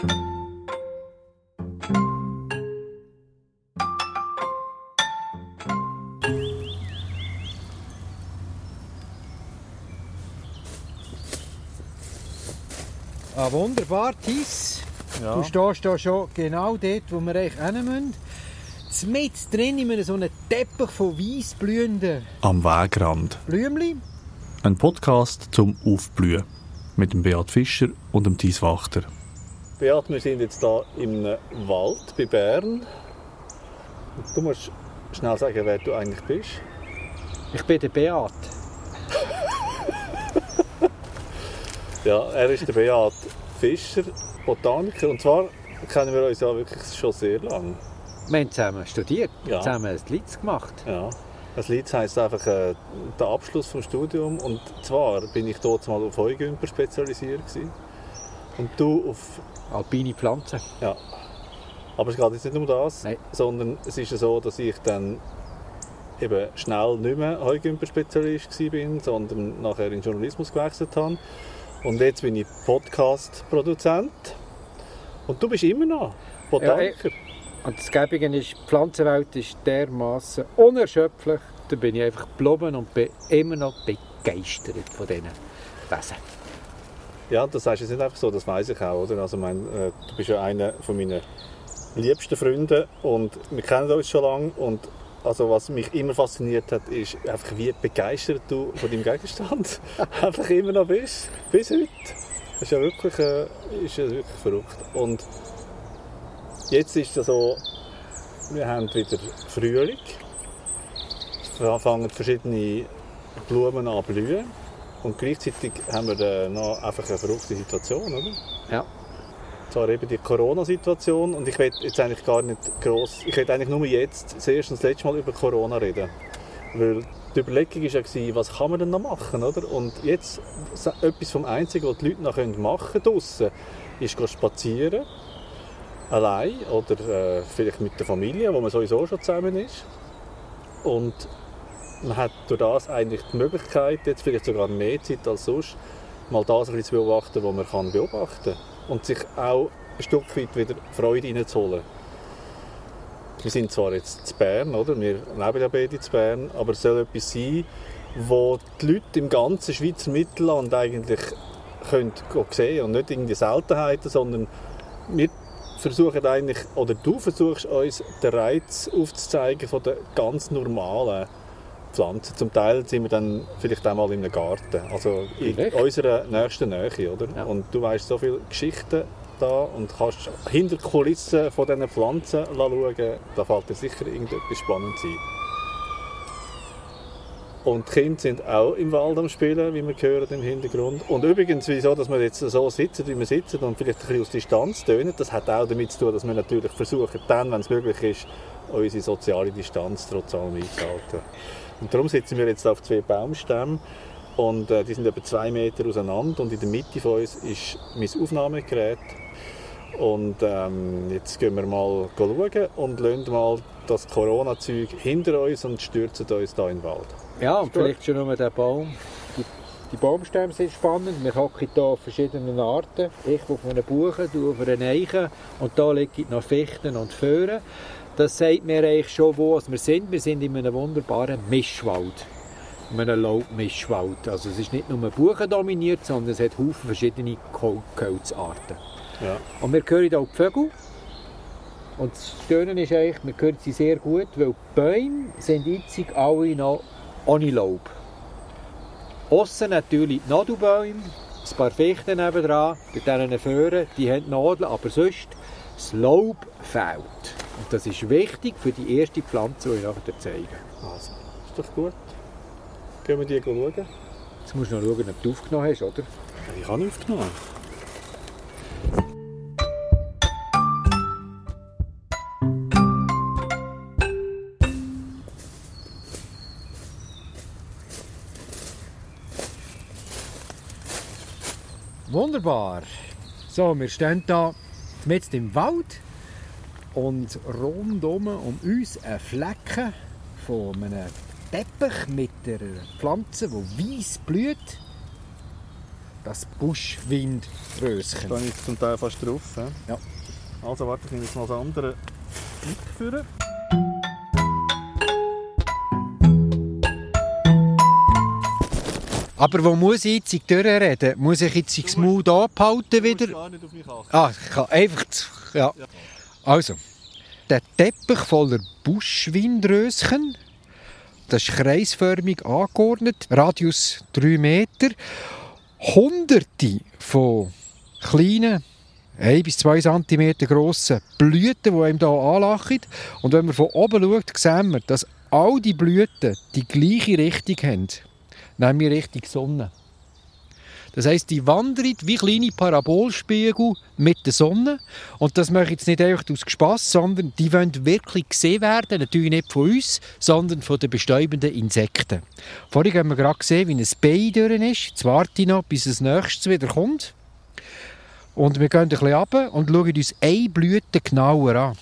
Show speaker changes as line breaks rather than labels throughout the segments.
Ah, wunderbar, Tis.
Ja.
Du stehst hier schon genau dort, wo wir eigentlich hin müssen. Mit drin in einem so einem Teppich von weiss blühenden
Am Wegrand.
Blümchen.
Ein Podcast zum Aufblühen. Mit dem Beat Fischer und dem Thies Wachter.
Beat, wir sind jetzt hier im Wald bei Bern. Du musst schnell sagen, wer du eigentlich bist.
Ich bin der Beat.
Ja, er ist der Beat Fischer, Botaniker. Und zwar kennen wir uns ja wirklich schon sehr lange.
Wir haben zusammen studiert,
Ja.
zusammen ein Lied gemacht.
Ja. Das Lied heisst einfach äh, der Abschluss vom Studium. Und zwar bin ich dort mal auf Heugümper spezialisiert. Gewesen. Und du auf.
Alpine Pflanzen.
Ja. Aber es geht jetzt nicht um das,
Nein.
sondern es ist ja so, dass ich dann eben schnell nicht mehr Heugümper-Spezialist war, sondern nachher in Journalismus gewechselt habe. Und jetzt bin ich Podcast-Produzent. Und du bist immer noch Botaniker.
Und das Gäbige ist, die Pflanzenwelt ist dermaßen unerschöpflich. Da bin ich einfach geblieben und bin immer noch begeistert von diesen Wesen.
Ja, das sagst du nicht einfach so, das weiß ich auch, oder? Also, ich meine, äh, du bist ja einer von meinen liebsten Freunde und wir kennen uns schon lange und also was mich immer fasziniert hat, ist einfach, wie begeistert du von deinem Gegenstand einfach immer noch bist, bis heute. Das ist ja wirklich, äh, ist ja wirklich verrückt. Und jetzt ist es so, wir haben wieder Frühling. Es fangen verschiedene Blumen an blühen. Und gleichzeitig haben wir äh, noch einfach eine verrückte Situation, oder?
Ja.
Zwar eben die Corona-Situation und ich will jetzt eigentlich gar nicht gross, ich will eigentlich nur jetzt, das erste und das letzte Mal über Corona reden. Weil die Überlegung war ja, was kann man denn noch machen, oder? Und jetzt, etwas vom Einzigen, was die Leute noch machen können draussen, ist spazieren. Allein oder äh, vielleicht mit der Familie, wo man sowieso schon zusammen ist. Und man hat durch das eigentlich die Möglichkeit, jetzt vielleicht sogar mehr Zeit als sonst, mal das zu beobachten, was man kann beobachten kann. Und sich auch ein Stück weit wieder Freude reinzuholen. Wir sind zwar jetzt zu Bern, oder? wir leben ja beide zu Bern, aber es soll etwas sein, wo die Leute im ganzen Schweizer Mittelland eigentlich können sehen und nicht irgendwie Seltenheiten, sondern wir versuchen eigentlich, oder du versuchst uns den Reiz aufzuzeigen von den ganz normalen Pflanzen. Zum Teil sind wir dann vielleicht einmal in einem Garten, also in
Vielleicht.
unserer nächsten Nähe, oder?
Ja.
Und du weißt so viele Geschichten da und kannst hinter die Kulissen von diesen Pflanzen schauen. Da fällt dir sicher irgendetwas spannend sein. Und die Kinder sind auch im Wald am Spielen, wie wir hören im Hintergrund. Und übrigens, wieso dass wir jetzt so sitzen, wie wir sitzen und vielleicht ein bisschen aus Distanz tönen, das hat auch damit zu tun, dass wir natürlich versuchen, dann, wenn es möglich ist, unsere soziale Distanz trotz allem einzuhalten. Und darum sitzen wir jetzt auf zwei Baumstämmen und äh, die sind etwa zwei Meter auseinander und in der Mitte von uns ist mein Aufnahmegerät. Und ähm, jetzt gehen wir mal schauen und lassen mal das Corona-Zeug hinter uns und stürzen uns da in den Wald.
Ja, und vielleicht schon nur der Baum. Die, Baumstämme sind spannend. Wir hocken hier verschiedenen Arten. Ich auf einem Buchen, du auf einer Eiche. Und da liegen noch Fichten und Föhren. Das sagt mir eigentlich schon, wo wir sind. Wir sind in einem wunderbaren Mischwald. In einem Laubmischwald. Also es ist nicht nur Buchen dominiert, sondern es hat Haufen verschiedene Kohlkölzarten.
Ja.
Und wir hören hier die Vögel. Und das Schöne ist eigentlich, wir hören sie sehr gut, weil die Bäume sind jetzt alle noch ohne Laub. Aussen natürlich die Nadelbäume, ein paar Fichten nebendran, bei diesen Föhren, die haben Nadeln, aber sonst das Laub fehlt. Und das ist wichtig für die erste Pflanze, die ich nachher zeige.
Also, ist doch gut. Gehen wir die schauen?
Jetzt musst du noch schauen, ob du aufgenommen hast, oder?
Ich habe aufgenommen.
Wunderbar. So, wir stehen hier mitten im Wald und rundum um uns ein Flecken von einem Teppich mit einer Pflanze, die weiss blüht. das Buschwindröschen.
Da bin ich zum Teil fast drauf. Ja. Also warte, ich nehme jetzt mal das andere mitführen.
Aber wo muss ich jetzt durchreden? Muss ich jetzt das Mund abhalten wieder?
gar nicht auf mich achten.
Ah, ich kann einfach... Ja. Also, der Teppich voller Buschwindröschen, das ist kreisförmig angeordnet, Radius 3 Meter, hunderte von kleinen, 1 bis 2 cm grossen Blüten, die einem hier anlachen. Und wenn man von oben schaut, sehen wir, dass all die Blüten die gleiche Richtung haben. Nämlich Richtung Sonne. Das heisst, die wandern wie kleine Parabolspiegel mit der Sonne. Und das mache ich jetzt nicht einfach aus Spass, sondern die wollen wirklich gesehen werden. Natürlich nicht von uns, sondern von den bestäubenden Insekten. Vorhin haben wir gerade gesehen, wie ein Bein durch ist. Jetzt warte ich noch, bis das nächste wieder kommt. Und wir gehen ein bisschen runter und schauen uns eine Blüte genauer an.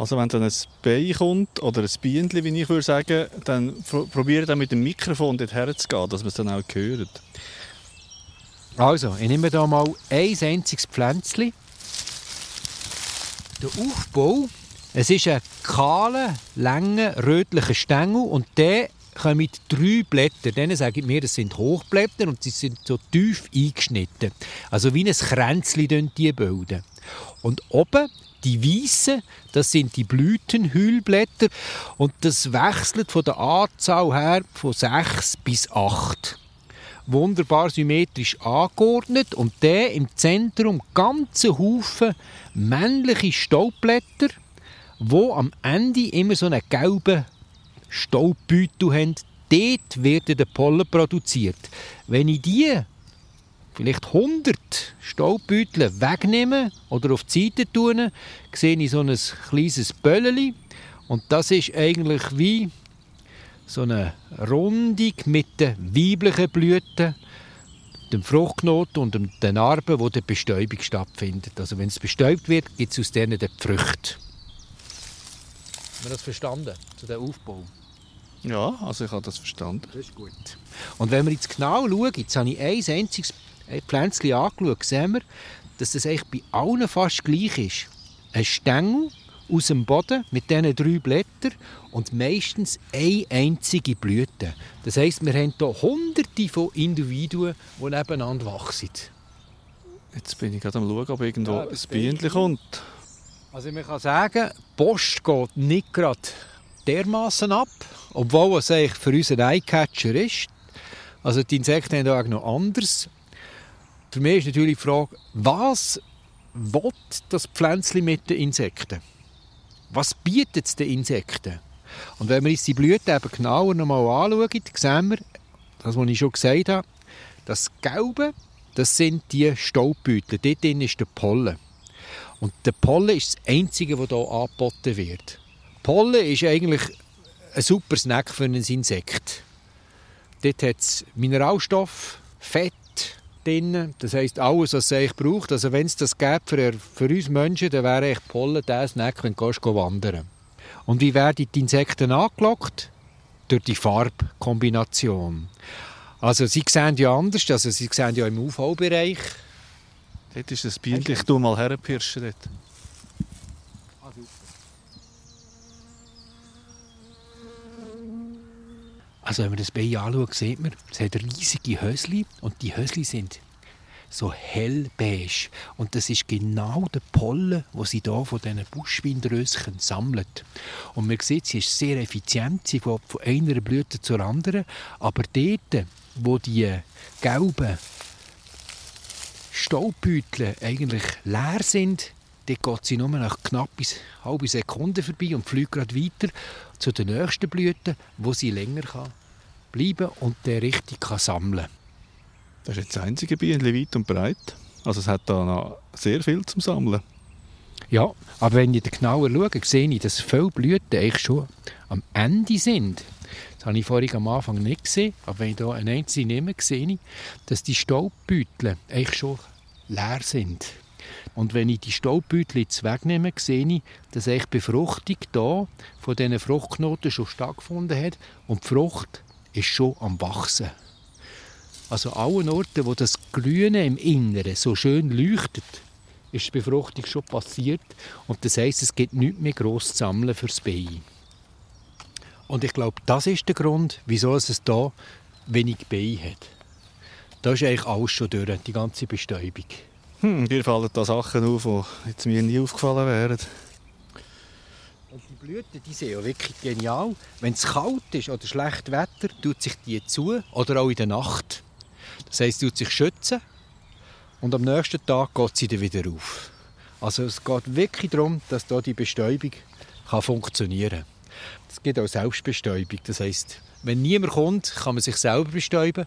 Also wenn dann ein Bein kommt oder ein Bienchen, wie ich würde sagen, dann pro- probiere dann mit dem Mikrofon dort herzugehen, dass man es dann auch hört.
Also, ich nehme hier mal ein einziges Pflänzchen. Der Aufbau, es ist ein kahler, langer, rötlicher Stängel und der kommen drei Blätter. Denen sage ich mir, das sind Hochblätter und sie sind so tief eingeschnitten. Also wie ein Kränzchen bilden die bilden. Und oben die weißen, das sind die Blütenhüllblätter und das wechselt von der Anzahl her von sechs bis acht wunderbar symmetrisch angeordnet und der im Zentrum ganze Haufen männliche Staubblätter, wo am Ende immer so einen gelben Staubbeutel haben. Dort wird der Pollen produziert. Wenn ich die vielleicht 100 Staubbeutel wegnehme oder auf die Seite tue, sehe ich so ein kleines Böllchen und das ist eigentlich wie so eine Rundung mit den weiblichen Blüten, dem Fruchtknoten und dem- den Narben, wo die Bestäubung stattfindet. Also wenn es bestäubt wird, gibt es aus denen die Früchte. Haben wir das verstanden, zu dem Aufbau?
Ja, also ich habe das verstanden.
Das ist gut. Und wenn wir jetzt genau schauen, jetzt habe ich ein einziges Pflänzchen angeschaut, sehen wir, dass das eigentlich bei allen fast gleich ist. Ein Stängel aus dem Boden mit diesen drei Blättern und meistens eine einzige Blüte. Das heisst, wir haben hier hunderte von Individuen, die nebeneinander wachsen.
Jetzt bin ich gerade am schauen, ob irgendwo
Ja,
ein
das
Bienchen kommt.
Also man kann sagen, die Post geht nicht gerade dermaßen ab, obwohl es eigentlich für uns ein Eyecatcher ist. Also die Insekten haben auch noch anders. Für mich ist natürlich die Frage, was will das Pflänzchen mit den Insekten? Was bietet es den Insekten? Und wenn wir uns die Blüten eben genauer noch mal anschauen, sehen wir, das, was ich schon gesagt habe, das Gelbe, das sind die Staubbeutel. Dort drin ist der Pollen. Und der Pollen ist das Einzige, was hier angeboten wird. Pollen ist eigentlich ein super Snack für ein Insekt. Dort hat es Mineralstoff, Fett drin, das heisst alles, was es braucht. Also wenn es das gäbe für, für uns Menschen, dann wäre eigentlich Pollen der Snack, wenn du wandern Und wie werden die Insekten angelockt? Durch die Farbkombination. Also sie sehen ja anders, also sie sehen ja im UV-Bereich
Dort ist ein Bienchen, ich mal herpirschen dort.
Also wenn man das Bein anschaut, sieht man, es hat riesige Hösli und die Hösli sind so hellbeige. Und das ist genau der Pollen, wo sie da von diesen Buschwindröschen sammelt. Und man sieht, sie ist sehr effizient, sie geht von einer Blüte zur anderen. Aber dort, wo die gelben Staubbeutel eigentlich leer sind, dort geht sie nur nach knapp bis halbe Sekunde vorbei und fliegt gerade weiter zu den nächsten Blüten, wo sie länger kann bleiben und der richtig kann sammeln
Das ist jetzt das einzige Bienchen weit und breit. Also es hat da noch sehr viel zum Sammeln.
Ja, aber wenn ich genauer schaue, sehe ich, dass viele Blüten eigentlich schon am Ende sind. Das habe ich vorhin am Anfang nicht gesehen, aber wenn ich hier eine einzelne nehme, sehe ich, dass die Staubbeutel eigentlich schon leer sind. Und wenn ich die Staubbeutel jetzt wegnehme, sehe ich, dass eigentlich die Befruchtung da von diesen Fruchtknoten schon stattgefunden hat und die Frucht ist schon am Wachsen. Also allen Orten, wo das Grüne im Inneren so schön leuchtet, ist die Befruchtung schon passiert. Und das heisst, es gibt nichts mehr gross zu sammeln fürs Bein. Und ich glaube, das ist der Grund, wieso es hier wenig Bein hat. Da ist eigentlich alles schon durch, die ganze Bestäubung.
Hm, dir fallen da Sachen auf, die jetzt mir nie aufgefallen wären.
Und die Blüten, die sind ja wirklich genial. Wenn es kalt ist oder schlecht Wetter, tut sich die zu oder auch in der Nacht. Das heisst, tut sich schützen und am nächsten Tag geht sie dann wieder auf. Also es geht wirklich darum, dass hier die Bestäubung kann funktionieren. Es gibt auch Selbstbestäubung. Das heisst, wenn niemand kommt, kann man sich selber bestäuben.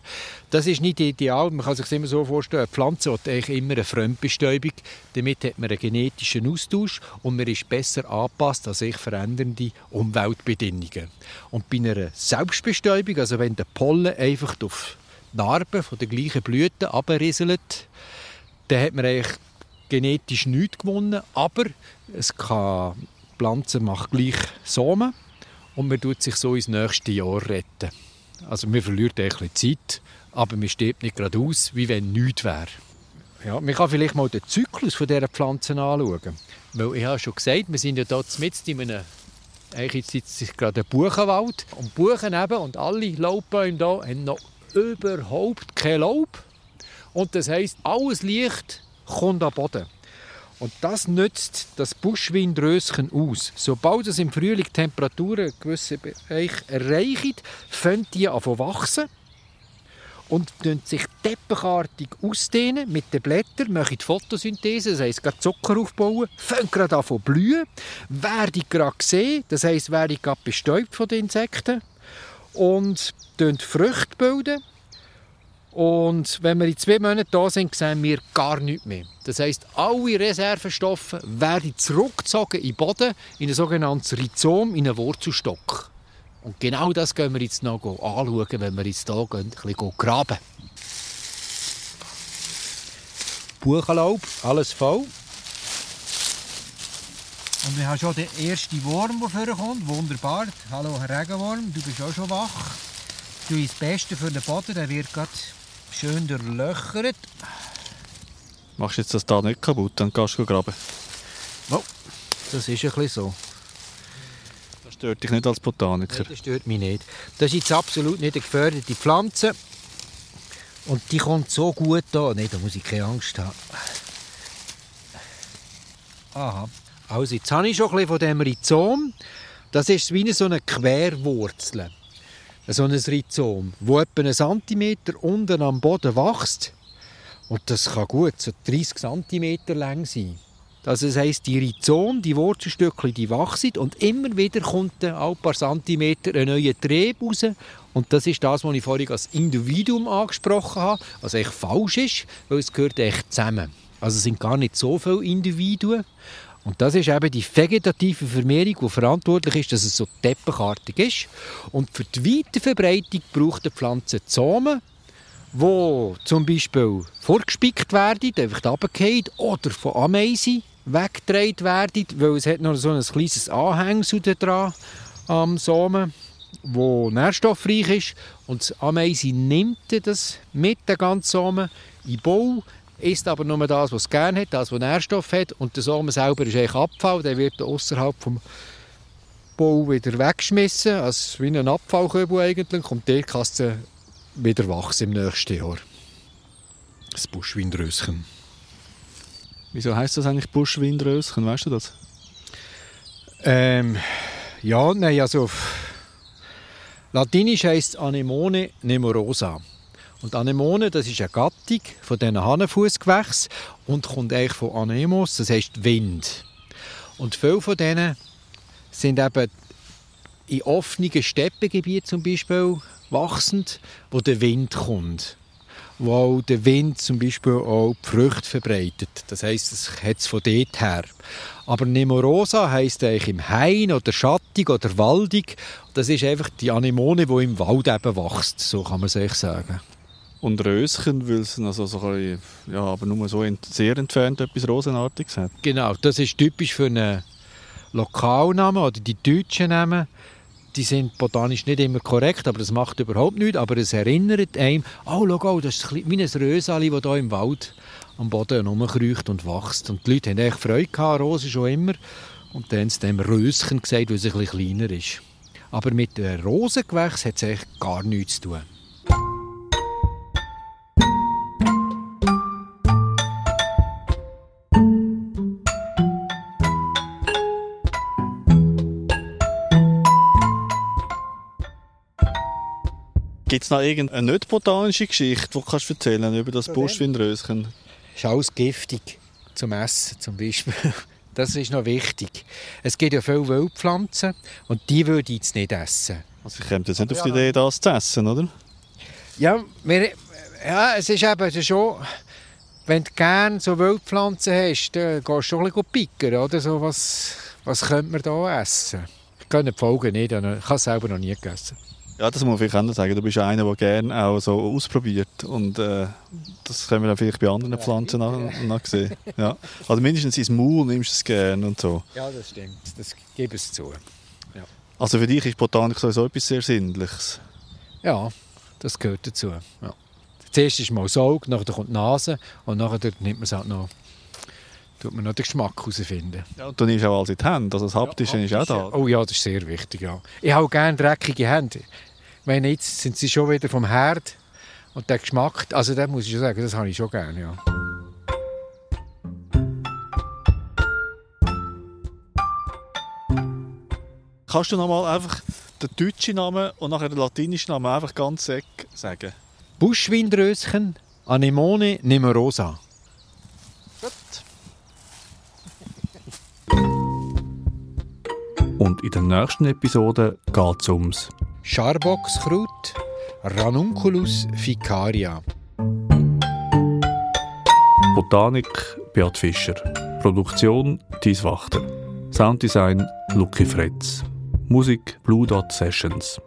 Das ist nicht ideal. Man kann sich immer so vorstellen, eine Pflanze hat eigentlich immer eine Fremdbestäubung. Damit hat man einen genetischen Austausch und man ist besser angepasst an sich verändernde Umweltbedingungen. Und bei einer Selbstbestäubung, also wenn der Pollen einfach auf die Narben von der gleichen Blüte abrieselt, dann hat man eigentlich genetisch nichts gewonnen, aber es kann, die Pflanze macht gleich Samen und man tut sich so ins nächste Jahr retten. Also man verliert ein bisschen Zeit, aber man stirbt nicht gerade aus, wie wenn nichts wäre. Ja, man kann vielleicht mal den Zyklus von dieser Pflanzen anschauen. Weil ich habe schon gesagt, wir sind ja hier mitten in einem eigentlich jetzt ist gerade ein Buchenwald. Und Buchen eben und alle Laubbäume hier haben noch überhaupt kein Laub. Und das heisst, alles Licht kommt am Boden. Und das nützt das Buschwindröschen aus. Sobald es im Frühling Temperaturen einen gewissen Bereich erreicht, fangen die an zu wachsen und sich teppichartig ausdehnen mit den Blättern, machen die Photosynthese, das heisst gerade Zucker aufbauen, fangen gerade an zu blühen, werden gerade gesehen, das heisst werden gerade bestäubt von den Insekten und Früchte bilden und wenn wir in zwei Monaten da sind, sehen wir gar nichts mehr. Das heisst, alle Reservestoffe werden zurückgezogen in den Boden, in ein sogenanntes Rhizom, in einen Wurzelstock. Und genau das gehen wir jetzt noch anschauen, wenn wir jetzt hier gehen, ein bisschen graben. Buchenlaub, alles voll. Und wir haben schon den ersten Wurm, der vorkommt. Wunderbar. Hallo, Herr Regenwurm, du bist auch schon wach. Du bist das Beste für den Boden, der wird gerade schön durchlöchert.
Machst du jetzt das da nicht kaputt, dann gehst du graben.
Oh, das ist ein bisschen so.
Das stört dich nicht als Botaniker? Nein,
das stört mich nicht. Das ist jetzt absolut nicht eine geförderte Pflanze. Und die kommt so gut da. Nein, da muss ich keine Angst haben. Aha. Also jetzt habe ich schon ein bisschen von diesem Rhizom. Das ist wie so eine Querwurzel so ein Rhizom, wo etwa einen Zentimeter unten am Boden wächst. Und das kann gut so 30 cm lang sein. Das heisst, die Rhizom, die Wurzelstücke, die wachsen und immer wieder kommt ein paar Zentimeter ein neuer Trieb raus. Und das ist das, was ich vorhin als Individuum angesprochen habe, was echt falsch ist, weil es gehört echt zusammen. Also es sind gar nicht so viele Individuen. Und das ist eben die vegetative Vermehrung, die verantwortlich ist, dass es so teppichartig ist. Und für die Weiterverbreitung braucht die Pflanze Samen, die zum Beispiel vorgespickt werden, einfach runterfallen, oder von Ameisen weggetragen werden, weil es hat noch so ein kleines Anhängsel dran am Samen, wo nährstoffreich ist. Und das Ameisen nimmt das mit, den ganzen Samen, in den Bau, isst aber nur das, was es gerne hat, das, was Nährstoff hat. Und der Samen selber ist eigentlich Abfall, der wird außerhalb vom Bau wieder weggeschmissen, also wie ein Abfallkübel eigentlich. Und der kann es wieder wachsen im nächsten Jahr. Das Buschwindröschen.
Wieso heißt das eigentlich Buschwindröschen? Weißt du das?
Ähm, ja, nein, also Latinisch heißt Anemone nemorosa. Und Anemone, das ist eine Gattung von diesen Hahnenfußgewächsen und kommt eigentlich von Anemos, das heißt Wind. Und viele von denen sind eben in offenen Steppengebieten zum Beispiel wachsend, wo der Wind kommt. Wo auch der Wind zum Beispiel auch die Früchte verbreitet. Das heisst, es hat es von dort her. Aber Nemorosa heisst eigentlich im Hain oder schattig oder waldig. Das ist einfach die Anemone, die im Wald eben wächst, so kann man es eigentlich sagen.
Und Röschen, weil es also so ein ja, aber nur so sehr entfernt etwas Rosenartiges hat.
Genau, das ist typisch für einen Lokalnamen oder die deutschen Namen. die sind botanisch nicht immer korrekt, aber das macht überhaupt nichts. Aber es erinnert einem, oh, schau, das ist wie ein Rösali, das hier im Wald am Boden herumkreucht und wächst. Und die Leute haben echt Freude gehabt, Rose schon immer. Und dann haben sie dem Röschen gesagt, weil es ein bisschen kleiner ist. Aber mit dem Rosengewächs hat es echt gar nichts zu tun.
Gibt es noch irgendeine nicht botanische Geschichte, die du kannst erzählen über das Buschwindröschen?
ist alles giftig zum Essen zum Beispiel. Das ist noch wichtig. Es gibt ja viele Wildpflanzen und die würde ich jetzt nicht essen.
Also ich komme jetzt nicht auf die Idee, das zu essen, oder?
Ja, wir, ja es ist eben schon, wenn du gerne so Wildpflanzen hast, dann gehst du schon ein bisschen picken, oder? So, was, was könnte man da essen? Ich kenne die Folgen nicht, ich habe es selber noch nie gegessen.
Ja, das muss man vielleicht auch sagen. Du bist einer, der gerne auch so ausprobiert. Und äh, das können wir dann vielleicht bei anderen Pflanzen noch, noch sehen. Ja. Also mindestens ins Maul nimmst du es gerne und so.
Ja, das stimmt. Das gebe ich zu. Ja.
Also für dich ist Botanik sowieso etwas sehr Sinnliches?
Ja, das gehört dazu. Ja. Zuerst ist mal Saug, dann kommt die Nase und nachher nimmt man es halt noch tut man noch den Geschmack herausfinden.
Ja, und du nimmst auch alles in die Hände, also das Haptische ja, ist auch da.
Oh ja, das ist sehr wichtig, ja. Ich habe gerne dreckige Hände. Ich meine, jetzt sind sie schon wieder vom Herd und der Geschmack, also das muss ich schon sagen, das habe ich schon gerne, ja.
Kannst du nochmal einfach den deutschen Namen und nachher den latinischen Namen einfach ganz sec sagen?
Buschwindröschen, Anemone nemerosa.
In der nächsten Episode geht es ums
Scharbockskraut, Ranunculus ficaria.
Botanik Beat Fischer. Produktion Thies Wachter. Sounddesign Lucky Fretz. Musik Blue Dot Sessions.